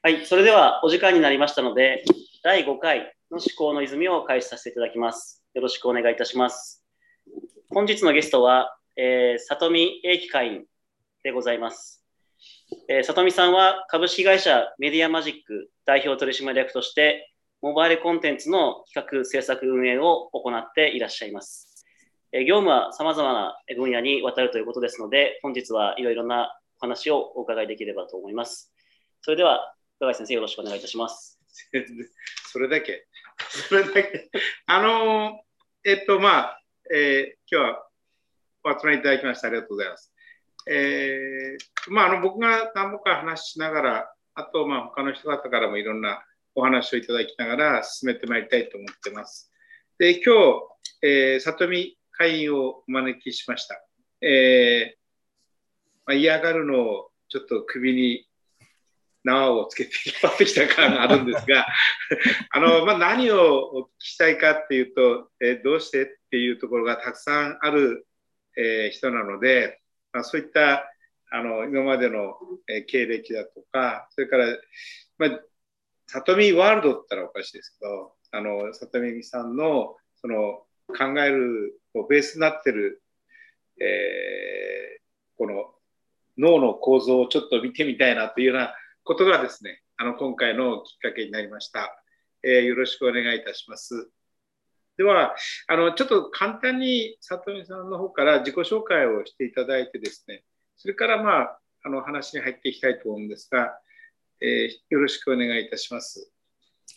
はい、それではお時間になりましたので、第5回の思考の泉を開始させていただきます。よろしくお願いいたします。本日のゲストは、えー、里見英樹会員でございます。えー、里見さんは株式会社メディアマジック代表取締役として、モバイルコンテンツの企画制作運営を行っていらっしゃいます。えー、業務は様々な分野にわたるということですので、本日はいろいろなお話をお伺いできればと思います。それでは、深井先生、よろしくお願いいたします。それだけ。それだけ。あの、えっと、まあ、えー、今日はお集まりいただきましてありがとうございます。えー、まあ、あの僕が何度か話しながら、あと、まあ、他の人方からもいろんなお話をいただきながら進めてまいりたいと思ってます。で、今日、えー、里見会員をお招きしました。えーまあ、嫌がるのをちょっと首に縄をつけて引っ張ってきた感があるんですが あの、まあ、何をお聞きしたいかっていうと、えどうしてっていうところがたくさんある、えー、人なので、まあ、そういったあの今までの、え経歴だとかそれから、まあ、里見ワールドって言ったらおかしいですけどあの里見さんのその考えるこうベースになってる、えー、この脳の構造をちょっと見てみたいなというようなことがですね、あの今回のきっかけになりました。えー、よろしくお願いいたします。では、あのちょっと簡単に里見さんの方から自己紹介をしていただいてですね、それからまあ、あの話に入っていきたいと思うんですが、えー、よろしくお願いいたします。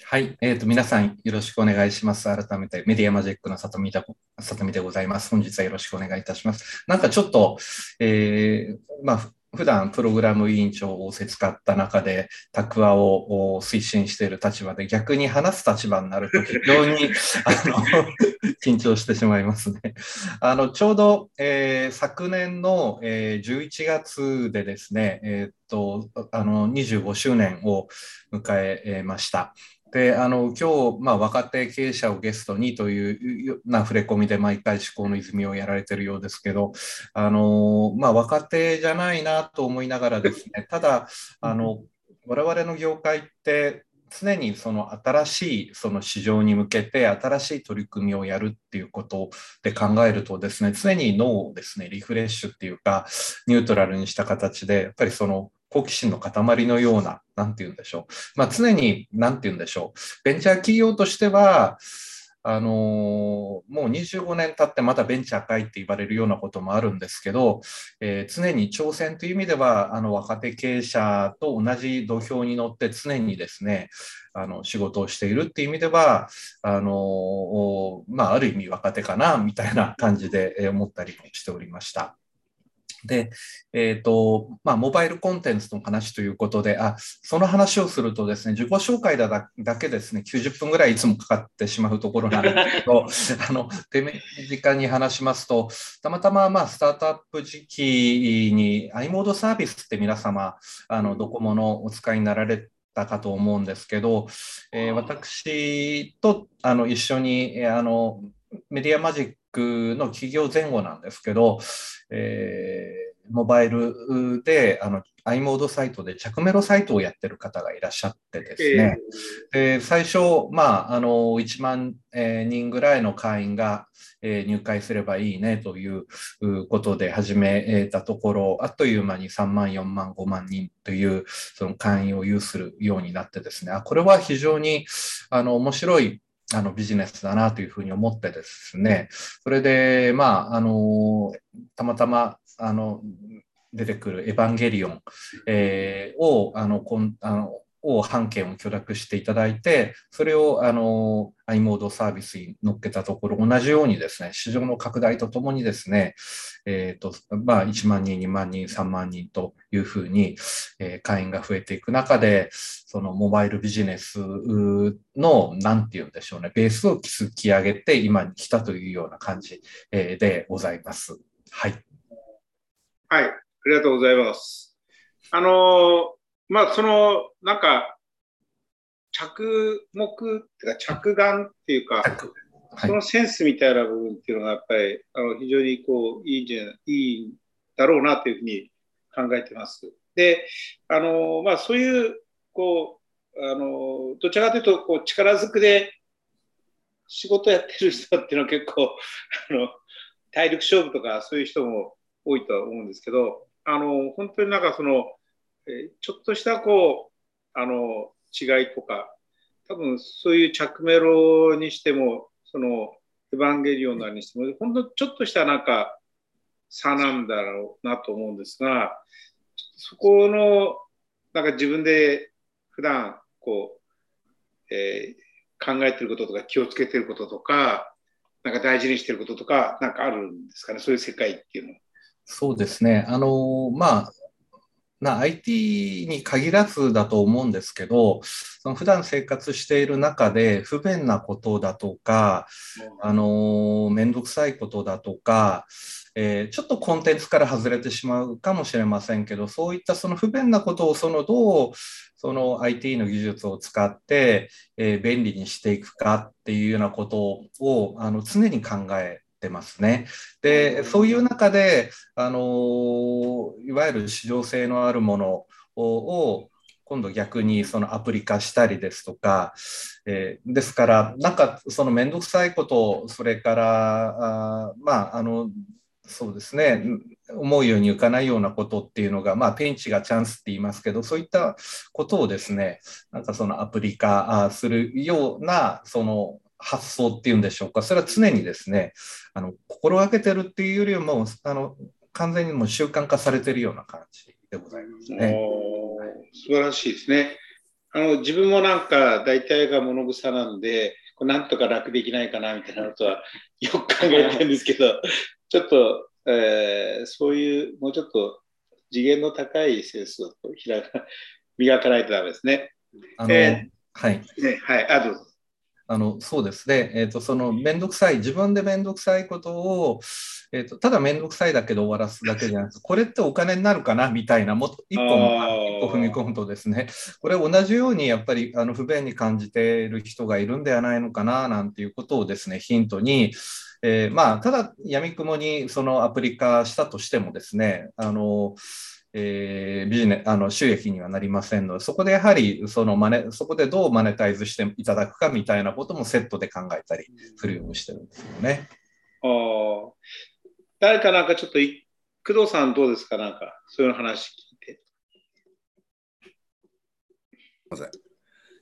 はい、えーと、皆さんよろしくお願いします。改めてメディアマジックの里見で里見でございます。本日はよろしくお願いいたします。なんかちょっと、えー、まあ、普段プログラム委員長を仰せ使った中で、タクワを推進している立場で、逆に話す立場になると非常にあの緊張してしまいますね。あのちょうど、えー、昨年の、えー、11月でですね、えー、っとあの25周年を迎えました。であの今日、まあ、若手経営者をゲストにというような触れ込みで毎回思考の泉をやられてるようですけどあの、まあ、若手じゃないなと思いながらですねただあの我々の業界って常にその新しいその市場に向けて新しい取り組みをやるっていうことで考えるとですね常に脳をですねリフレッシュっていうかニュートラルにした形でやっぱりその好奇心の塊のような、なんて言うんでしょう。まあ、常に、なんて言うんでしょう。ベンチャー企業としては、あのー、もう25年経ってまだベンチャー界って言われるようなこともあるんですけど、えー、常に挑戦という意味では、あの若手経営者と同じ土俵に乗って常にですね、あの仕事をしているっていう意味では、あのー、まあ、ある意味若手かな、みたいな感じで思ったりもしておりました。で、えっ、ー、と、まあ、モバイルコンテンツの話ということで、あ、その話をするとですね、自己紹介だだけですね、90分ぐらいいつもかかってしまうところなんですけど、あの、手短に話しますと、たまたま、まあ、スタートアップ時期に i モードサービスって皆様、あの、ドコモのお使いになられたかと思うんですけど、えー、私とあの一緒にあのメディアマジックの企業前後なんですけど、えー、モバイルであの i モードサイトで着メロサイトをやってる方がいらっしゃってですね、えー、で最初、まあ、あの1万人ぐらいの会員が入会すればいいねということで始めたところ、あっという間に3万、4万、5万人というその会員を有するようになってですね、あこれは非常にあの面白いあのビジネスだなというふうに思ってですね、それで、まあ、あのたまたまあの出てくるエヴァンゲリオン、えー、をあのこんあのを半券を許諾していただいて、それをあの i モードサービスに乗っけたところ、同じようにですね、市場の拡大とともにですね、えーとまあ、1万人、2万人、3万人というふうに、えー、会員が増えていく中で、そのモバイルビジネスの、なんて言うんでしょうね、ベースを築き上げて今に来たというような感じ、でございます。はい。はい、ありがとうございます。あのまあ、その、なんか、着目っていうか、着眼っていうか、はい、そのセンスみたいな部分っていうのが、やっぱり、あの非常にこう、いいんじゃない、いいだろうなというふうに考えてます。で、あの、まあ、そういうこう、あの、どちらかというと、こう、力ずくで仕事やってる人っていうのは結構、あの、体力勝負とかそういう人も多いとは思うんですけど、あの、本当になんかその、えちょっとしたこう、あの、違いとか、多分そういう着メロにしても、その、エヴァンゲリオンなにしても、本当ちょっとしたなんか差なんだろうなと思うんですが、そこの、なんか自分で普段こう、えー、考えてることとか気をつけてることとか、なんか大事にしてることとか、なんかあるんですかね、そういう世界っていうのは。そうですね。あの、まあ、な IT に限らずだと思うんですけど、その普段生活している中で不便なことだとか、あの、めんどくさいことだとか、えー、ちょっとコンテンツから外れてしまうかもしれませんけど、そういったその不便なことをそのどうその IT の技術を使って、えー、便利にしていくかっていうようなことをあの常に考えてますね。で、そういう中で、あのいわゆる市場性のあるものを今度逆にそのアプリ化したりですとか、えー、ですからなんかその面倒くさいことそれからあまああのそうですね、思うようにいかないようなことっていうのが、まあ、ピンチがチャンスって言いますけど、そういったことをですね、なんかそのアプリ化するような、その発想っていうんでしょうか、それは常にですね、あの心がけてるっていうよりも、あの完全にもう習慣化されてるような感じでございますね。素晴らしいですね。あの自分もなんか大体が物草なんで、こなんとか楽できないかなみたいなことは よく考えてるんですけど、ちょっと、えー、そういう、もうちょっと次元の高いセンスを開か磨かないとダメですね。あの、えー、はい。ね、はい、あ、どうぞ。あのそうです。ね、えーと、その面倒くさい、自分で面倒くさいことを、えーと、ただ面倒くさいだけで終わらすだけじゃなくて、これってお金になるかなみたいな、もっと一歩一歩踏み込むとですね、これ同じようにやっぱりあの不便に感じている人がいるんではないのかななんていうことをですね、ヒントに、えー、まあ、ただ、やみくもにそのアプリ化したとしてもですね、あの、えー、ビジネあの収益にはなりませんので、そこでやはりそのマネ、そこでどうマネタイズしていただくかみたいなこともセットで考えたりするようにしてるんですよね。あ誰かなんかちょっと、工藤さんどうですか？なんか、そういう話聞いて。すみません。い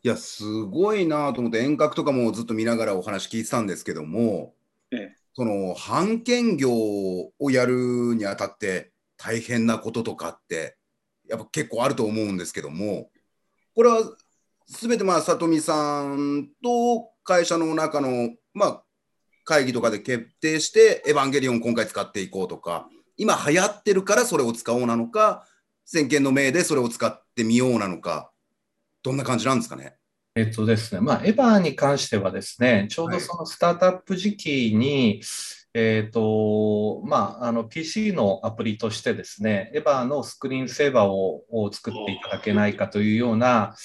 や、すごいなと思って、遠隔とかもずっと見ながらお話聞いてたんですけども、ええ、その、版権業をやるにあたって、大変なこととかってやっぱ結構あると思うんですけどもこれは全てまあ里見さんと会社の中のまあ会議とかで決定して「エヴァンゲリオン」今回使っていこうとか今流行ってるからそれを使おうなのか先見の明でそれを使ってみようなのかどんな感じなんですかね？えっとですね、まあ、エヴァに関してはですね、ちょうどそのスタートアップ時期に、はいえっ、ー、と、まあ、あの、PC のアプリとしてですね、エヴァのスクリーンセーバーをを作っていただけないかというような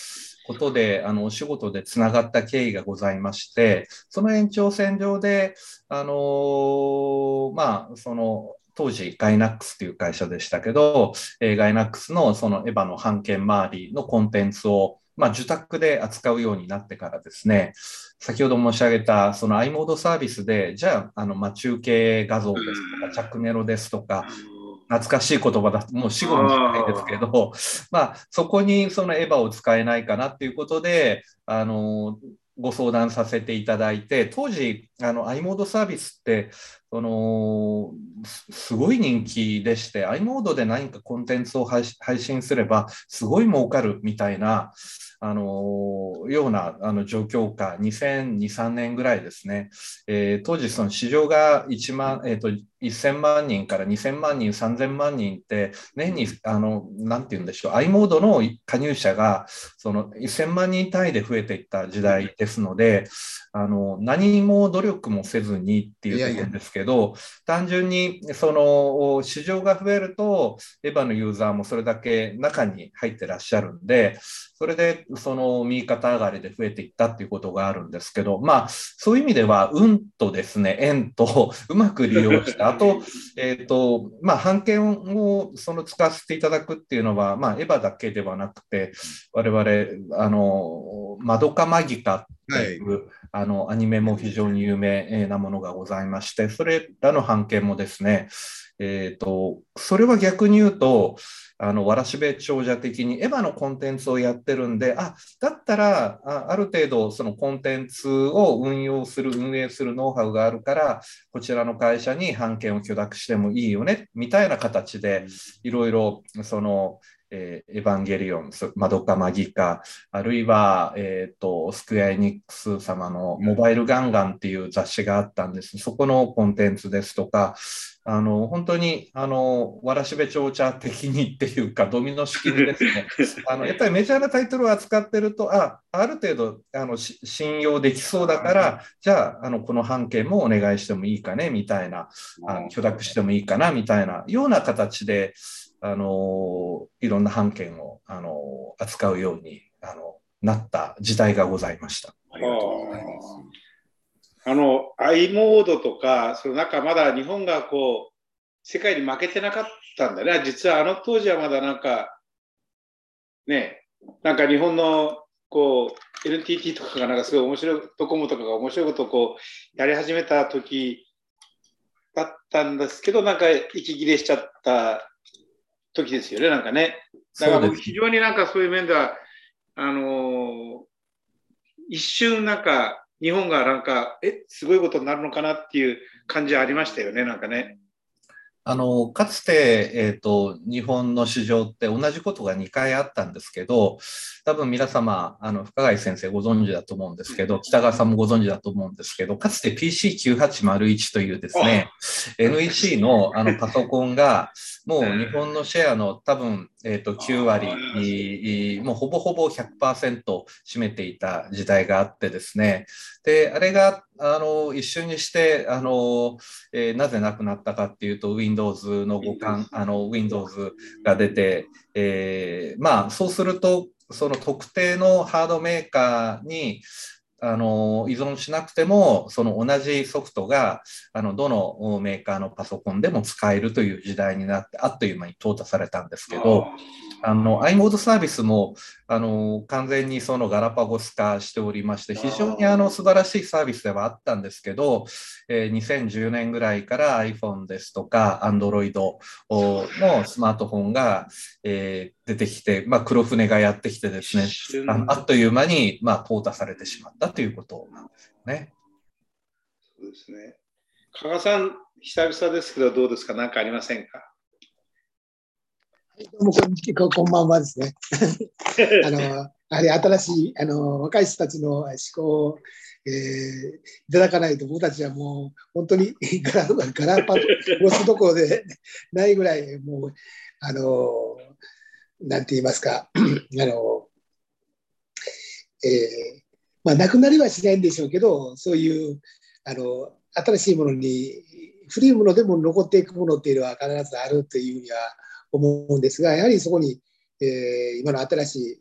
ことで、あの、お仕事でつながった経緯がございまして、その延長線上で、あの、まあ、その、当時ガイナックスという会社でしたけど、えー、ガイナックスのそのエヴァの版権周りのコンテンツをまあ、受託で扱うようになってからですね、先ほど申し上げたその i モードサービスで、じゃあ、あの、まあ、中継画像ですとか、着メロですとか、懐かしい言葉だともう死後の時代ですけど、まあ、そこにそのエヴァを使えないかなっていうことで、あの、ご相談させていただいて、当時、あの、i モードサービスって、その、すごい人気でして、i モードで何かコンテンツを配信すれば、すごい儲かるみたいな、あのようなあの状況下、2002、3年ぐらいですね、えー、当時、その市場が1万、えーと、1000万人から2000万人、3000万人って、年に、あの、なんて言うんでしょう、i モードの加入者が、その1000万人単位で増えていった時代ですので、あの、何も努力もせずにっていうところですけど、単純に、その、市場が増えると、エヴァのユーザーもそれだけ中に入ってらっしゃるんで、それで、その右肩上がりで増えていったっていうことがあるんですけど、まあ、そういう意味では、運とですね、縁とうまく利用したあと、えっ、ー、と、まあ、版権をその使わせていただくっていうのは、まあ、エヴァだけではなくて、我々、あの、マドカマギカっていう、はい、あの、アニメも非常に有名なものがございまして、それらの版権もですね、えっ、ー、と、それは逆に言うと、あの、わらしべ長者的にエヴァのコンテンツをやってるんで、あ、だったら、あある程度そのコンテンツを運用する、運営するノウハウがあるから、こちらの会社に版権を許諾してもいいよね、みたいな形で、いろいろ、その、えー、エヴァンゲリオン、マドカマギカ、あるいは、えっ、ー、と、スクエアエニックス様のモバイルガンガンっていう雑誌があったんです。そこのコンテンツですとか、あの、本当に、あの、わらしべ長者的にっていうか、ドミノ式にですね、あの、やっぱりメジャーなタイトルを扱ってると、あ、ある程度、あの、信用できそうだから、じゃあ、あの、この半径もお願いしてもいいかね、みたいな、あの許諾してもいいかな、みたいな、ような形で、あの、いろんな版権を、あの、扱うように、あの、なった時代がございました。ありがとうございます。あの、i モードとか、その中まだ日本がこう、世界に負けてなかったんだね。実はあの当時はまだなんか、ね、なんか日本のこう、NTT とかがなんかすごい面白い、ドコモとかが面白いことをこう、やり始めた時だったんですけど、なんか息切れしちゃった時ですよね、なんかね。だから非常になんかそういう面では、あの一瞬なんか日本がなんか、え、すごいことになるのかなっていう感じはありましたよね、なんかね。あのかつて、えーと、日本の市場って同じことが2回あったんですけど、多分皆様、あの深谷先生ご存知だと思うんですけど、北川さんもご存知だと思うんですけど、かつて PC9801 というですね、NEC のあのパソコンが、もう日本のシェアの多分、えー、と9割、もうほぼほぼ100%占めていた時代があってですね、で、あれがあの一瞬にしてあの、えー、なぜなくなったかっていうと、Windows の互換、あの Windows が出て、えー、まあそうすると、その特定のハードメーカーにあの依存しなくても、その同じソフトがあのどのメーカーのパソコンでも使えるという時代になって、あっという間に淘汰されたんですけど、あの i モードサービスもあの完全にそのガラパゴス化しておりまして、非常にあの素晴らしいサービスではあったんですけど、えー、2010年ぐらいから iPhone ですとか Android のスマートフォンが、えー、出てきて、まあ、黒船がやってきてですね、あのあっという間に、まあ、淘汰されてしまったということなんですよね。そうですね。加賀さん、久々ですけど、どうですか？何かありませんか？どうもこんにここんばんはですね。あの、やはり新しい、あの、若い人たちの思考を、えー、いただかないと、僕たちはもう、本当に ガラガラパゴスどころで ないぐらい、もう、あの、なんて言いますか、あの、えー、まあ、なくなりはしないんでしょうけど、そういう、あの、新しいものに、古いものでも残っていくものっていうのは必ずあるというには、思うんですが、やはりそこに、えー、今の新しい、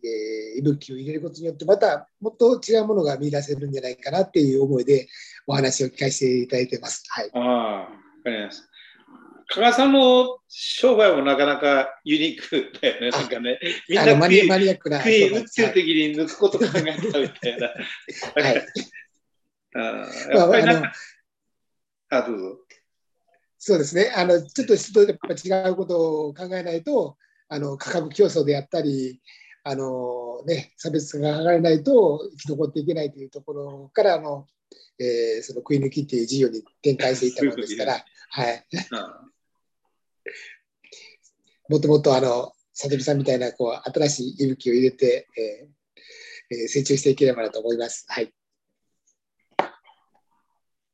えー、息吹を入れることによって、またもっと違うものが見出せるんじゃないかなっていう思いでお話を聞かせていただいてます。はい、ああ、わかります。加賀さんの商売もなかなかユニークだよね。なんかね、みんなマニマニアックな。食い打ってる時に抜くこと考えたみたいな。はい。あやっぱりなんか、あ、どうぞ。そうですね、あのちょっと人とやっぱ違うことを考えないと、あの価格競争であったり、あのね、差別が図れないと生き残っていけないというところからの、えー、その食い抜きっていう事業に展開していったものですから、はい。もっともっとあの里見さんみたいなこう新しい息吹を入れて、えー、成長していければなと思います。はい。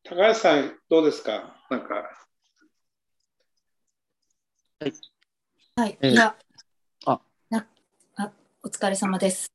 高橋さん、どうですか？なんかはい。はい。いや、あなあお疲れ様です。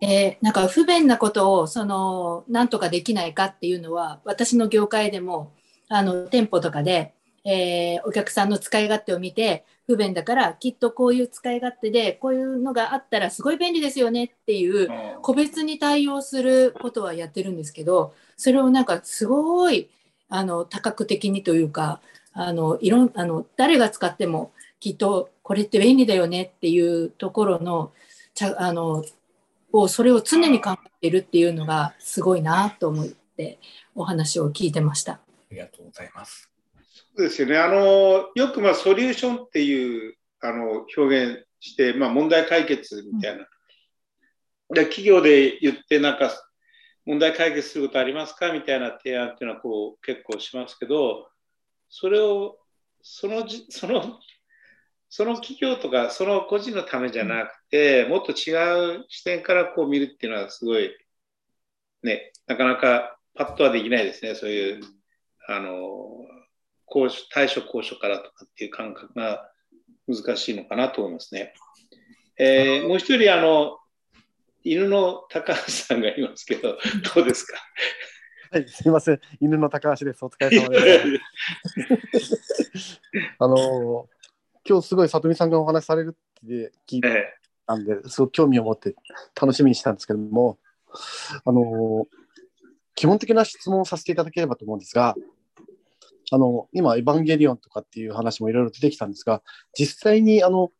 えー、なんか不便なことをそのなんとかできないかっていうのは私の業界でもあの店舗とかで、えー、お客さんの使い勝手を見て不便だからきっとこういう使い勝手でこういうのがあったらすごい便利ですよねっていう個別に対応することはやってるんですけどそれをなんかすごいあの多角的にというかあのいろんあの誰が使ってもきっとこれって便利だよねっていうところのちゃあのをそれを常に考えているっていうのがすごいなと思ってお話を聞いてました。ありがとうございます。そうですよね。あのよくまあソリューションっていうあの表現して、まあ、問題解決みたいな。で企業で言ってなんか問題解決することありますかみたいな提案っていうのはこう結構しますけどそれをそのじ そのその企業とかその個人のためじゃなくてもっと違う視点からこう見るっていうのはすごいねなかなかパッとはできないですねそういうあの交渉対処交渉からとかっていう感覚が難しいのかなと思いますね。えー、もう一人あの犬の高橋さんがいますけど、どうですか？はい、すみません、犬の高橋です。お疲れ様です。あの、今日すごい里見さんがお話しされるって聞いたんで、すごく興味を持って楽しみにしたんですけども、あの、基本的な質問をさせていただければと思うんですが、あの、今、エヴァンゲリオンとかっていう話もいろいろ出てきたんですが、実際にあの、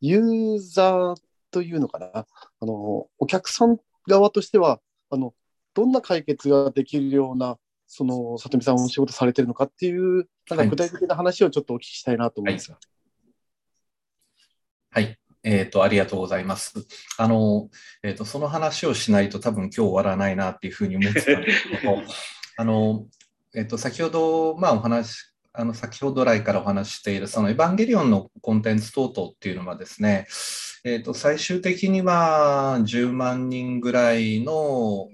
ユーザーというのかな、あのお客さん側としてはあの、どんな解決ができるような、その里見さんお仕事されてるのかっていう、なんか具体的な話をちょっとお聞きしたいなと思いますが。はい、はいえーと、ありがとうございます。あの、えーと、その話をしないと多分今日終わらないなっていうふうに思ってたんですけど、あの、えーと、先ほど、まあ、お話、あの先ほど来からお話しているそのエヴァンゲリオンのコンテンツ等々っていうのはですね、えーと、最終的には10万人ぐらいの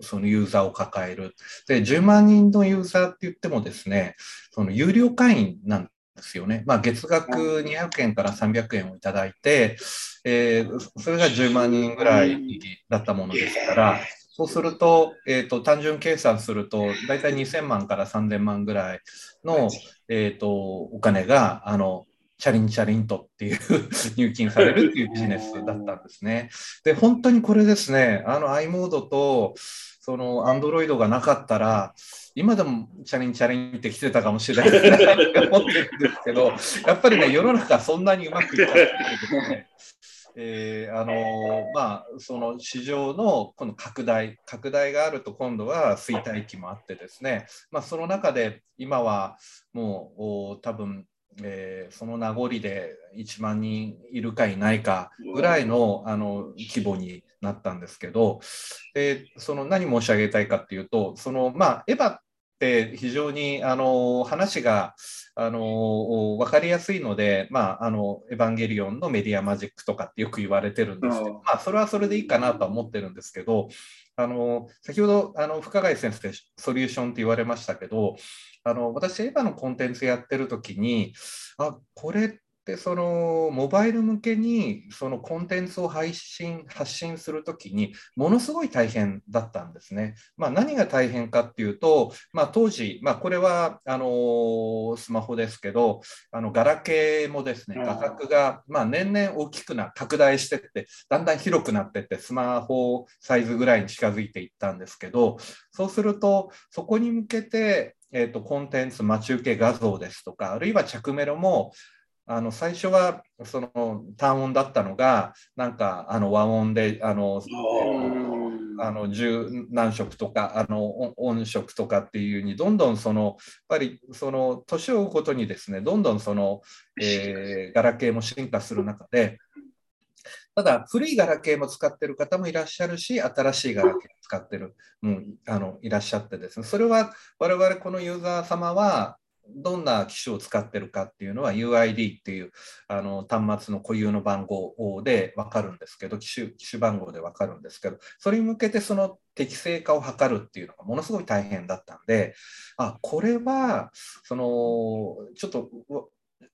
そのユーザーを抱える。で、10万人のユーザーって言ってもですね、その有料会員なんですよね。まあ、月額200円から300円をいただいて、えー、それが10万人ぐらいだったものですから、そうすると、えーと、単純計算すると、大体2000万から3000万ぐらいの、えーとお金があのチャリンチャリンとっていう 入金されるっていうビジネスだったんですね。で、本当にこれですね、あの i モードとその Android がなかったら、今でもチャリンチャリンって来てたかもしれないなって思ってるんですけど、やっぱりね、世の中そんなにうまくいかないってことね。えー、あの、まあ、その市場のこの拡大、拡大があると今度は衰退期もあってですね、まあ、その中で今はもう多分えー、その名残で1万人いるかいないかぐらいのあの規模になったんですけど、でその何申し上げたいかっていうとその、まあ、エヴァって非常にあの話があの分かりやすいので、まあ、あのエヴァンゲリオンのメディアマジックとかってよく言われてるんですけど、まあ、それはそれでいいかなとは思ってるんですけどあの先ほどあの深谷先生ソリューションって言われましたけどあの私、エヴァのコンテンツやってる時に、あこれってそのモバイル向けにそのコンテンツを配信発信するときにものすごい大変だったんですね。まあ、何が大変かっていうと、まあ、当時、まあ、これはあのスマホですけどあのガラケーもですね画角がまあ年々大きくな拡大してってだんだん広くなってってスマホサイズぐらいに近づいていったんですけどそうするとそこに向けてえーと、コンテンツ待ち受け画像ですとかあるいは着メロもあの最初はその単音だったのがなんかあの和音であの、あの十何色とかあの音色とかっていうにどんどんそのやっぱりその年を追うことにですねどんどんその、えー、ガラケーも進化する中でただ、古いガラケーも使ってる方もいらっしゃるし、新しいガラケー使ってる、うん、あのいらっしゃってですね、それは我々このユーザー様は、どんな機種を使ってるかっていうのは UID っていうあの端末の固有の番号で分かるんですけど機種機種番号で分かるんですけどそれに向けてその適正化を図るっていうのがものすごい大変だったんであこれはそのちょっと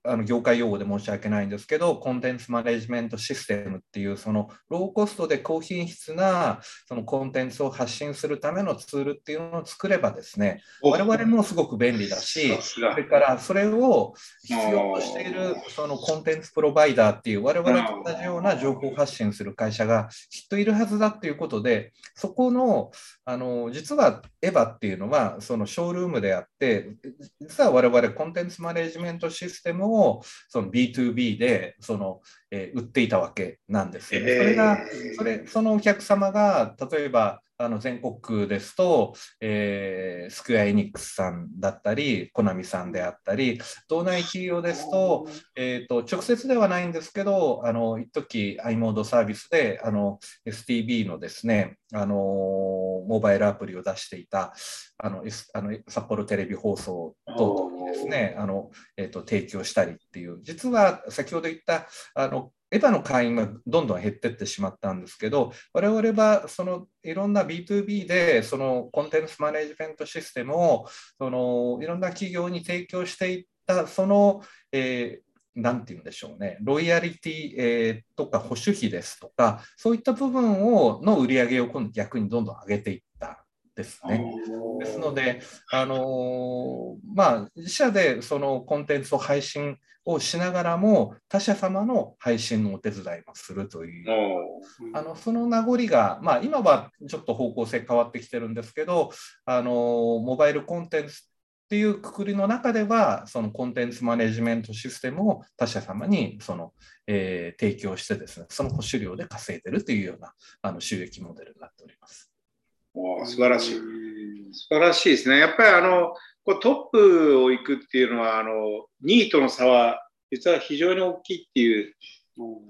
あの業界用語で申し訳ないんですけど、コンテンツマネジメントシステムっていう、そのローコストで高品質なそのコンテンツを発信するためのツールっていうのを作ればですね、我々もすごく便利だし、それからそれを必要としているそのコンテンツプロバイダーっていう、我々と同じような情報発信する会社がきっといるはずだっていうことで、そこの、あの実はエヴァっていうのは、そのショールームであって、実は我々コンテンツマネジメントシステムをその B2B でその、えー、売っていたわけなんですよね。それがそれそのお客様が例えばあの全国区ですと、えー、スクエア・エニックスさんだったり、コナミさんであったり、道内企業ですと、えーと、直接ではないんですけど、あの一時 i モードサービスであの STB のですね、あのモバイルアプリを出していたあの、S、あの札幌テレビ放送等々にですね、あのえーと提供したりっていう、実は先ほど言ったあのエヴァの会員はどんどん減っていってしまったんですけど、我々はそのいろんな B2B でそのコンテンツマネジメントシステムをそのいろんな企業に提供していったその、えー、なんて言うんでしょうね、ロイヤリティ、えー、とか保守費ですとか、そういった部分をの売り上げを今度逆にどんどん上げていった。ですね。ですので、あのまあ、自社でそのコンテンツを配信をしながらも、他社様の配信のお手伝いもするという、あのその名残が、まあ、今はちょっと方向性変わってきてるんですけど、あのモバイルコンテンツっていうくくりの中では、そのコンテンツマネジメントシステムを他社様にその、えー、提供してですね、その保守料で稼いでるというようなあの収益モデルになっております。お素晴らしい。素晴らしいですね。やっぱりあのこうトップを行くっていうのはあの2位との差は実は非常に大きいっていう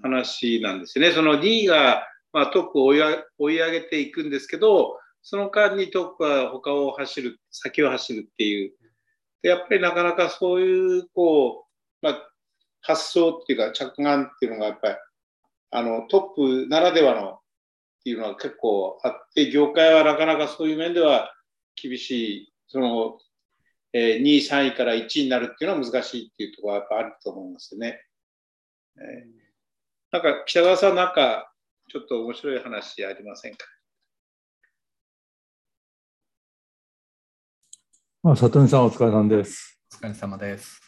話なんですよね。その2位が、まあ、トップを追い追い上げていくんですけど、その間にトップは他を走る、先を走るっていう。でやっぱりなかなかそういうこう、まあ、発想っていうか着眼っていうのがやっぱりあのトップならではのっていうのは結構あって、業界はなかなかそういう面では厳しい、その、えー、2位、3位から1位になるっていうのは難しいっていうところはやっぱあると思いますよね。えー、なんか北川さん、なんかちょっと面白い話ありませんか？まあ、里見さん、お疲れ様です。お疲れ様です。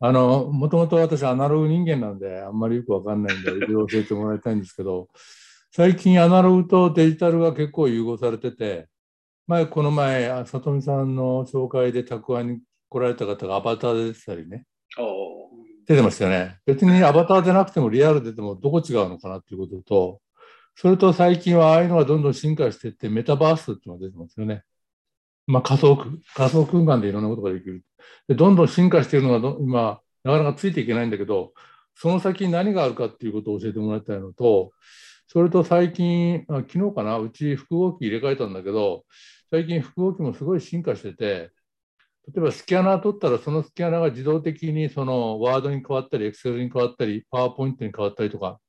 あの、もともと私、アナログ人間なんで、あんまりよくわかんないんで、いろいろ教えてもらいたいんですけど、最近アナログとデジタルが結構融合されてて、前、この前、里見さんの紹介で宅配に来られた方がアバターで出たりね、出てましたよね。別にアバターでなくてもリアルでてもどこ違うのかなっていうことと、それと最近はああいうのがどんどん進化していって、メタバースっていうのが出てますよね。まあ、仮想仮想空間でいろんなことができる。でどんどん進化しているのが今、なかなかついていけないんだけど、その先に何があるかっていうことを教えてもらいたいのと、それと最近、あ昨日かな、うち複合機入れ替えたんだけど、最近複合機もすごい進化してて、例えばスキャナー取ったら、そのスキャナーが自動的にそのワードに変わったり、エクセルに変わったり、パワーポイントに変わったりとか、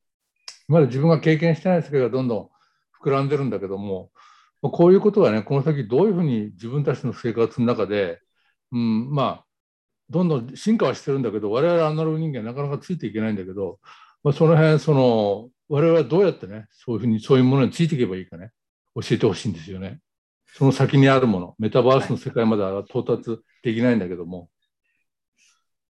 まだ自分が経験してない世界がどんどん膨らんでるんだけども、こういうことがね、この先どういうふうに自分たちの生活の中で、うん、まあ、どんどん進化はしてるんだけど、我々アナログ人間なかなかついていけないんだけど、まあ、その辺、その、我々はどうやってね、そういうふうに、そういうものについていけばいいかね、教えてほしいんですよね。その先にあるもの、メタバースの世界までは到達できないんだけども。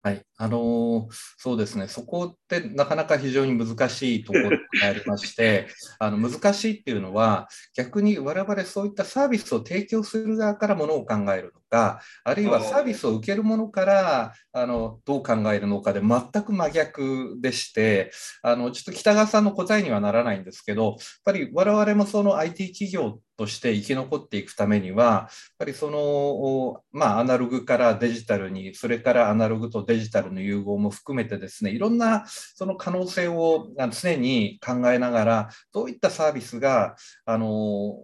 はい、あのー、そうですね、そこってなかなか非常に難しいところがありまして、あの難しいっていうのは、逆に我々そういったサービスを提供する側からものを考えるのか、あるいはサービスを受けるものからあのどう考えるのかで全く真逆でして、あのちょっと北川さんの答えにはならないんですけど、やっぱり我々もその IT 企業として生き残っていくためには、やっぱりその、まあ、アナログからデジタルに、それからアナログとデジタルの融合も含めてですね、いろんなその可能性を常に考えながら、どういったサービスが、あの、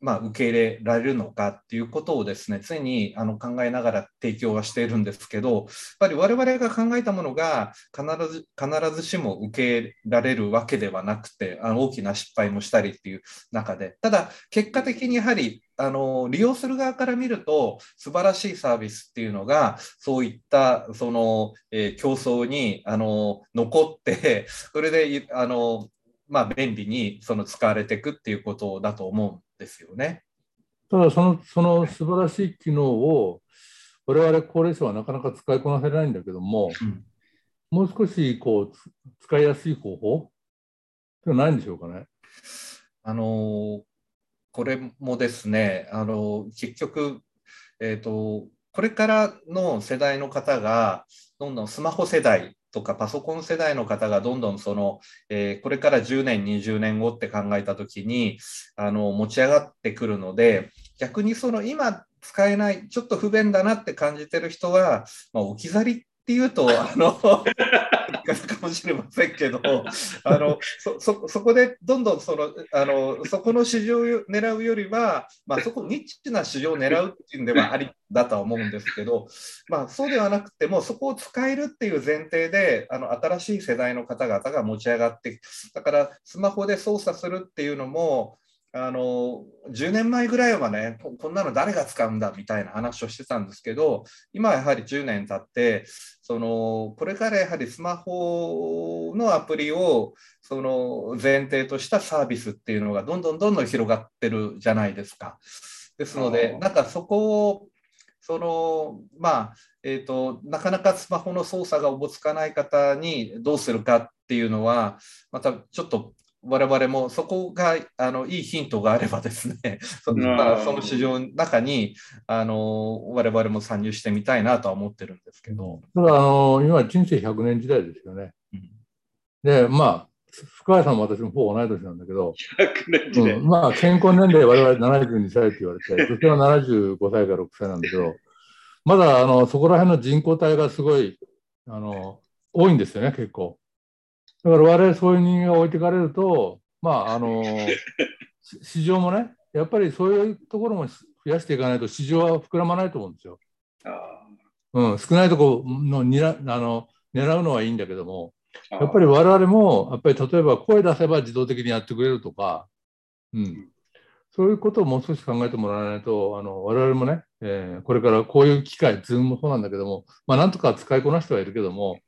まあ、受け入れられるのかっていうことをですね常にあの考えながら提供はしているんですけどやっぱり我々が考えたものが必ず必ずしも受け入れられるわけではなくてあの大きな失敗もしたりっていう中で。ただ結果的にやはりあの利用する側から見ると素晴らしいサービスっていうのがそういったその、えー、競争にあの残ってそれであのまあ、便利にその使われていくっていうことだと思うんですよね。ただその、その素晴らしい機能を、我々高齢者はなかなか使いこなせないんだけども、うん、もう少しこう使いやすい方法？ってないんでしょうかね？あのこれもですね、あの結局、えーと、これからの世代の方が、どんどんスマホ世代とかパソコン世代の方がどんどんその、えー、これから10年、20年後って考えた時にあの持ち上がってくるので、逆にその今使えない、ちょっと不便だなって感じてる人は、まあ、置き去りっていうと、あの、かもしれませんけど、あのそそそこでどんどんそのあのそこの市場を狙うよりは、まあ、そこニッチな市場を狙うっていうんではありだとは思うんですけど、まあ、そうではなくてもそこを使えるっていう前提であの新しい世代の方々が持ち上がってだからスマホで操作するっていうのもあの10年前ぐらいはねこんなの誰が使うんだみたいな話をしてたんですけど今はやはり10年経ってそのこれからやはりスマホのアプリをその前提としたサービスっていうのがどんどんどんどん広がってるじゃないですか。ですのでなんかそこをそのまあえーと、なかなかスマホの操作がおぼつかない方にどうするかっていうのはまたちょっと我々もそこがあのいいヒントがあればですね、そのまあ、その市場の中にあの我々も参入してみたいなとは思ってるんですけど。ただあの、今、人生100年時代ですよね。うん、で、まあ、深谷さんも私もほぼ同い年なんだけど、うん、まあ、健康年齢、我々72歳って言われて、女性は75歳から6歳なんだけど、まだあのそこら辺の人口体がすごいあの多いんですよね、結構。だから我々そういう人間が置いてかれると、まあ、あの、市場もね、やっぱりそういうところも増やしていかないと市場は膨らまないと思うんですよ。うん、少ないところのにらあの狙うのはいいんだけども、やっぱり我々も、やっぱり例えば声出せば自動的にやってくれるとか、うん、そういうことをもう少し考えてもらわないと、あの我々もね、えー、これからこういう機会、ズームもそうなんだけども、まあ、なんとか使いこなしてはいるけども、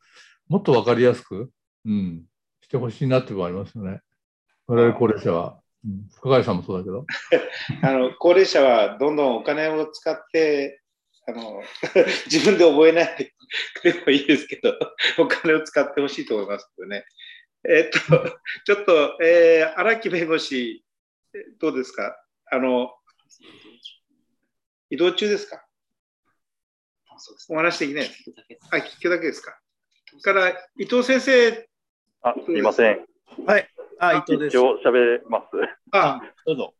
もっと分かりやすく、うん、してほしいなっていうのはありますよね。我々高齢者は。うん、深谷さんもそうだけど。あの高齢者はどんどんお金を使ってあの 自分で覚えないでもいいですけど、お金を使ってほしいと思いますけどね。えっと、ちょっと、えー、荒木弁護士、どうですか？あの、移動中ですか？お話できないです。あ、聞くだけですか？から伊藤先生あ、すみません。はい。あ、伊藤です。一応喋れます。あ、どうぞ。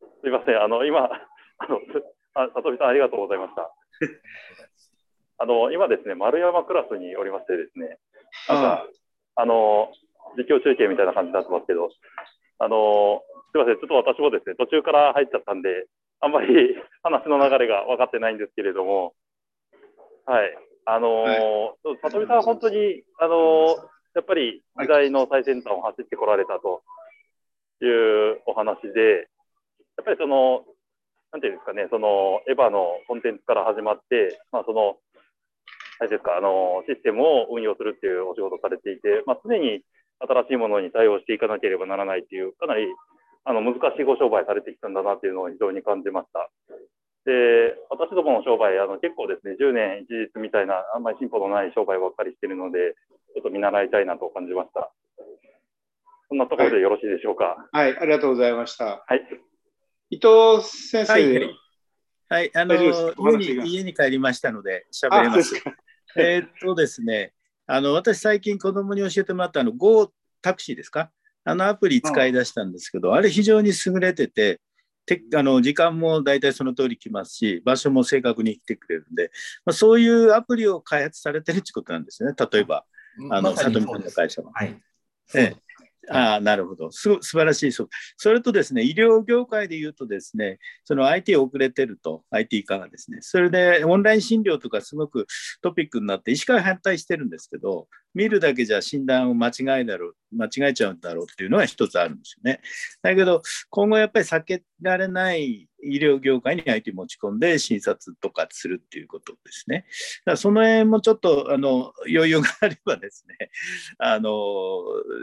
すみません。あの、今、あの、あ、里見さんありがとうございました。あの、今ですね、丸山クラスにおりましてですね、なんか、あの、実況中継みたいな感じになってますけど、あの、すみません。ちょっと私もですね、途中から入っちゃったんで、あんまり 話の流れが分かってないんですけれども、はい。あの、はい、里見さんは本当に、あの、やっぱり時代の最先端を走ってこられたというお話で、やっぱりその、なんていうんですかね、そのエヴァのコンテンツから始まって、まあ、その、何ですか、あの、システムを運用するっていうお仕事をされていて、まあ、常に新しいものに対応していかなければならないっていう、かなりあの難しいご商売されてきたんだなっていうのを非常に感じました。で、私どもの商売、あの結構ですね、10年一日みたいな、あんまり進歩のない商売ばっかりしてるので、ちょっと見習いたいなと感じました。そんなところでよろしいでしょうか？はい、はい、ありがとうございました。はい。伊藤先生。はい、はい、あの家に家に帰りましたので喋れます。えっとですね、あの私最近子供に教えてもらったあの Go タクシーですか？あのアプリ使い出したんですけど、あれ非常に優れてて、てあの時間も大体その通り来ますし、場所も正確に来てくれるんで、まあ、そういうアプリを開発されてるってことなんですね、例えば。あの、佐藤さんの会社は。はい。えあなるほどす、素晴らしいそう。それとですね、医療業界でいうとですね、その IT 遅れてると、IT 化がですね、それでオンライン診療とかすごくトピックになって、医師会反対してるんですけど、見るだけじゃ診断を間違いだろう、間違えちゃうんだろうっていうのは一つあるんですよね。だけど、今後やっぱり避けられない医療業界に IT 持ち込んで診察とかするっていうことですね。だからその辺もちょっとあの余裕があればですね、あの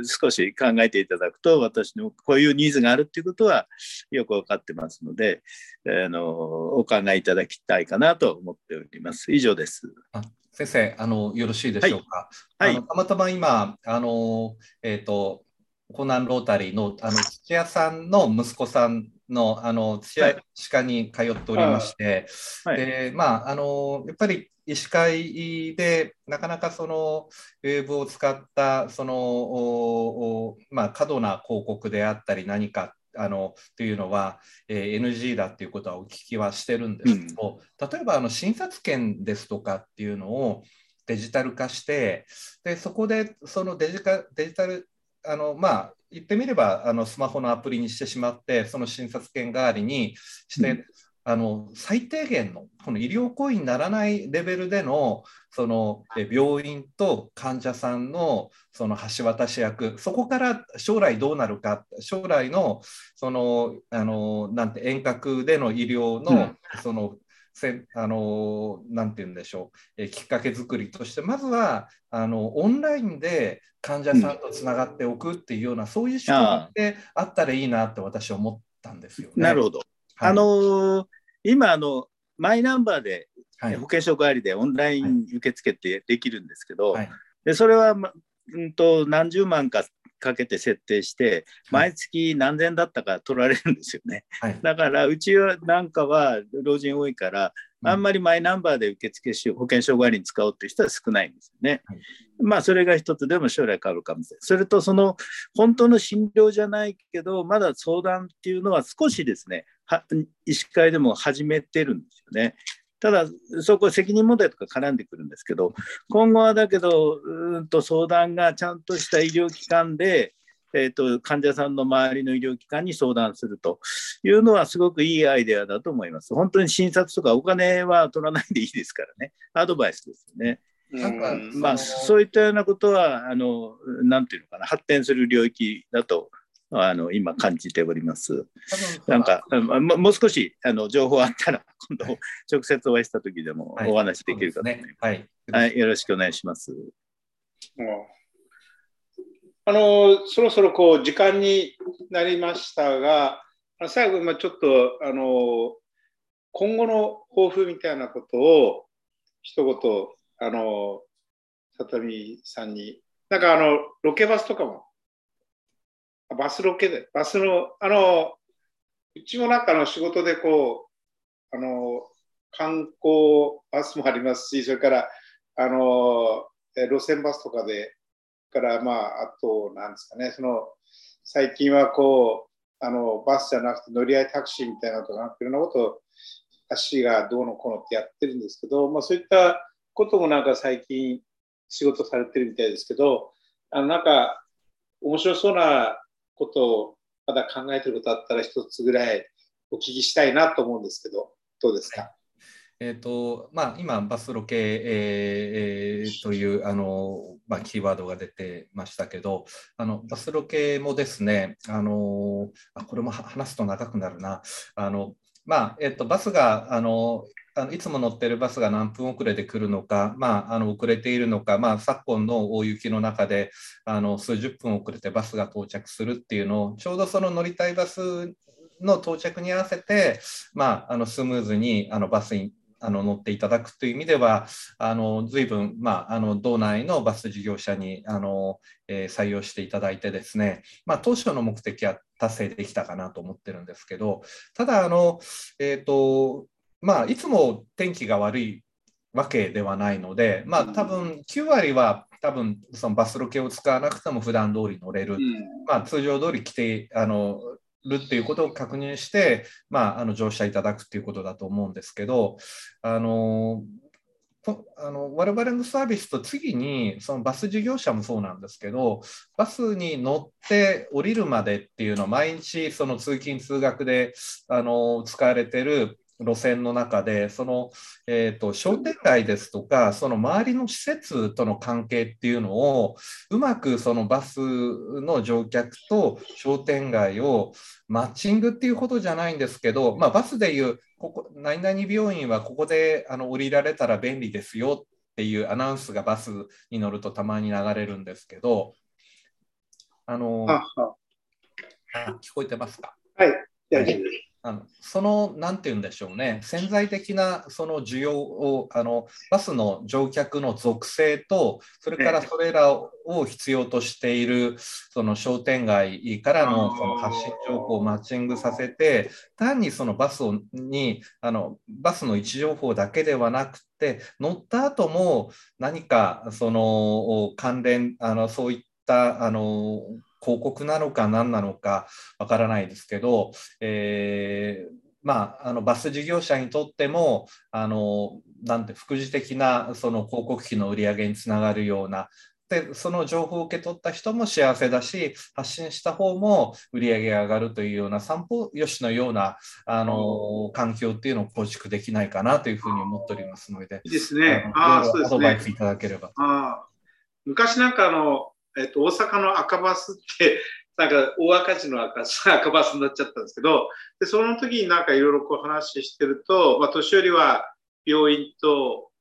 少し考えていただくと、私のこういうニーズがあるっていうことはよく分かってますので、あのお考えいただきたいかなと思っております。以上です。先生、あのよろしいでしょうか？はい、はい、たまたま今、あのえっ、ー、と、コナンロータリーのあの土屋さんの息子さんのあの土屋歯科に通っておりまして、はい、でまあ、あのやっぱり医師会でなかなかそのウェブを使ったその、まあ、過度な広告であったり何かあのというのは、えー、NG だっていうことはお聞きはしてるんですけど、うん、例えばあの診察券ですとかっていうのをデジタル化してでそこでそのデジカデジタルあのまあ言ってみればあのスマホのアプリにしてしまってその診察券代わりにして、うん、あの最低限のこの医療行為にならないレベルでのその病院と患者さんのその橋渡し役そこから将来どうなるか将来のそのあのなんて遠隔での医療のその、せあのなんて言うんでしょう、えきっかけ作りとしてまずはあのオンラインで患者さんとつながっておくっていうような、うん、そういう仕組みってあったらいいなって私は思ったんですよね。なるほど。はい、あのー、今あのマイナンバーで、はい、保険証代わりでオンライン受付ってできるんですけど、はい、でそれは、まうんと何十万かかけて設定して、毎月何千だったか取られるんですよね。はい、だからうちはなんかは老人多いから、あんまりマイナンバーで受付し保険証代わりに使おうっていう人は少ないんですよね。はい、まあそれが一つでも将来変わるかもしれない。それとその本当の診療じゃないけど、まだ相談っていうのは少しですね、医師会でも始めてるんですよね。ただ、そこ責任問題とか絡んでくるんですけど、今後はだけど、うんと相談がちゃんとした医療機関で、えーと、患者さんの周りの医療機関に相談するというのはすごくいいアイデアだと思います。本当に診察とかお金は取らないでいいですからね、アドバイスですよね。なんかまあ、そういったようなことは、あのなんていうのかな、発展する領域だとあの今感じております。なんかもう少しあの情報あったら 今度直接お会いした時でもお話できるかと思います。はい、ねはい、よろしくお願いします。あのそろそろこう時間になりましたが、最後今ちょっとあの今後の抱負みたいなことを一言あの里見さんになんかあのロケバスとかもバスロケで、バスの、あの、うちもなんかの仕事でこう、あの、観光バスもありますし、それから、あの、路線バスとかで、からまあ、あと、なんですかね、その、最近はこう、あの、バスじゃなくて乗り合いタクシーみたいなとか、いろんなことを、足がどうのこうのってやってるんですけど、まあそういったこともなんか最近仕事されてるみたいですけど、あのなんか面白そうなことをまだ考えてることあったら一つぐらいお聞きしたいなと思うんですけど、どうですか、えーとまあ、今、バスロケ、えー、というあの、まあ、キーワードが出てましたけど、あのバスロケもですね、あのあこれも話すと長くなるな、あのまあえっとバスがあのあのいつも乗ってるバスが何分遅れてくるのか、まあ、あの遅れているのか、まあ、昨今の大雪の中であの数十分遅れてバスが到着するっていうのをちょうどその乗りたいバスの到着に合わせて、まあ、あのスムーズにあのバスにあの乗っていただくという意味では、あの随分、まあ、あの道内のバス事業者にあの、えー、採用していただいてですね、まあ、当初の目的は達成できたかなと思ってるんですけど、ただ、あのえーとまあ、いつも天気が悪いわけではないので、まあ、多分9割は多分そのバスロケを使わなくても普段通り乗れる、うん、まあ、通常通り来てあのるっていうことを確認して、まあ、あの乗車いただくっていうことだと思うんですけどあのあの我々のサービスと次にそのバス事業者もそうなんですけどバスに乗って降りるまでっていうのを毎日その通勤通学であの使われてる路線の中でその、えーと、商店街ですとかその周りの施設との関係っていうのをうまくそのバスの乗客と商店街をマッチングっていうことじゃないんですけど、まあ、バスでいうここ何々病院はここであの降りられたら便利ですよっていうアナウンスがバスに乗るとたまに流れるんですけどあのあ聞こえてますか？はい大丈夫です。あのその、なんて言うんでしょうね、潜在的なその需要を、あのバスの乗客の属性と、それからそれらを必要としているその商店街からのその発信情報をマッチングさせて、単にそのバスにあの、バスの位置情報だけではなくて、乗った後も何かその関連、あのそういったあの広告なのか何なのかわからないですけど、えーまあ、あのバス事業者にとってもあのなんて副次的なその広告費の売り上げにつながるような。でその情報を受け取った人も幸せだし発信した方も売り上げが上がるというような散歩よしのようなあの環境っていうのを構築できないかなというふうに思っておりますので。いいですね。あそうですね。アドバイスいただければあ昔なんかあのえっと、大阪の赤バスって、なんか大赤字の赤 赤バスになっちゃったんですけど、でその時になんかいろいろこう話してると、まあ、年寄りは病院と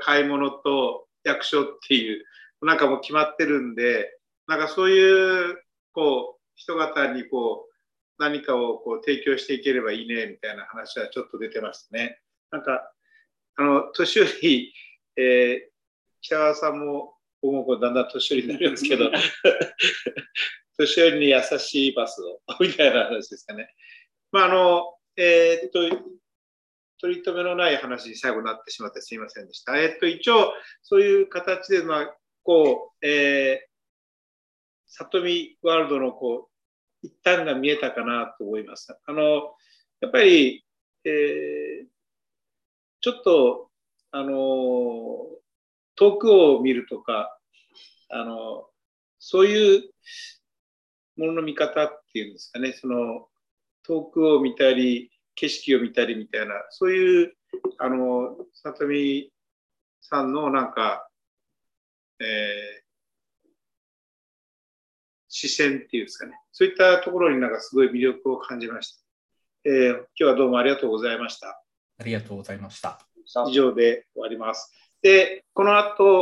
買い物と役所っていう、なんかもう決まってるんで、なんかそういうこう人方にこう何かをこう提供していければいいねみたいな話はちょっと出てましたね。なんかあの年寄り、えー、北川さんも僕もこうだんだん年寄りになるんですけど、年寄りに優しいバスを、みたいな話ですかね。まあ、あの、えー、っと、取り留めのない話に最後になってしまってすみませんでした。えー、っと、一応、そういう形で、まあ、こう、えー、里見ワールドの、こう、一端が見えたかなと思います。あの、やっぱり、えー、ちょっと、あの遠くを見るとか、あの、そういうものの見方っていうんですかね、その、遠くを見たり、景色を見たりみたいな、そういう、あの、里見さんのなんか、えー、視線っていうんですかね、そういったところになんかすごい魅力を感じました。えー、今日はどうもありがとうございました。ありがとうございました。以上で終わります。で、この後、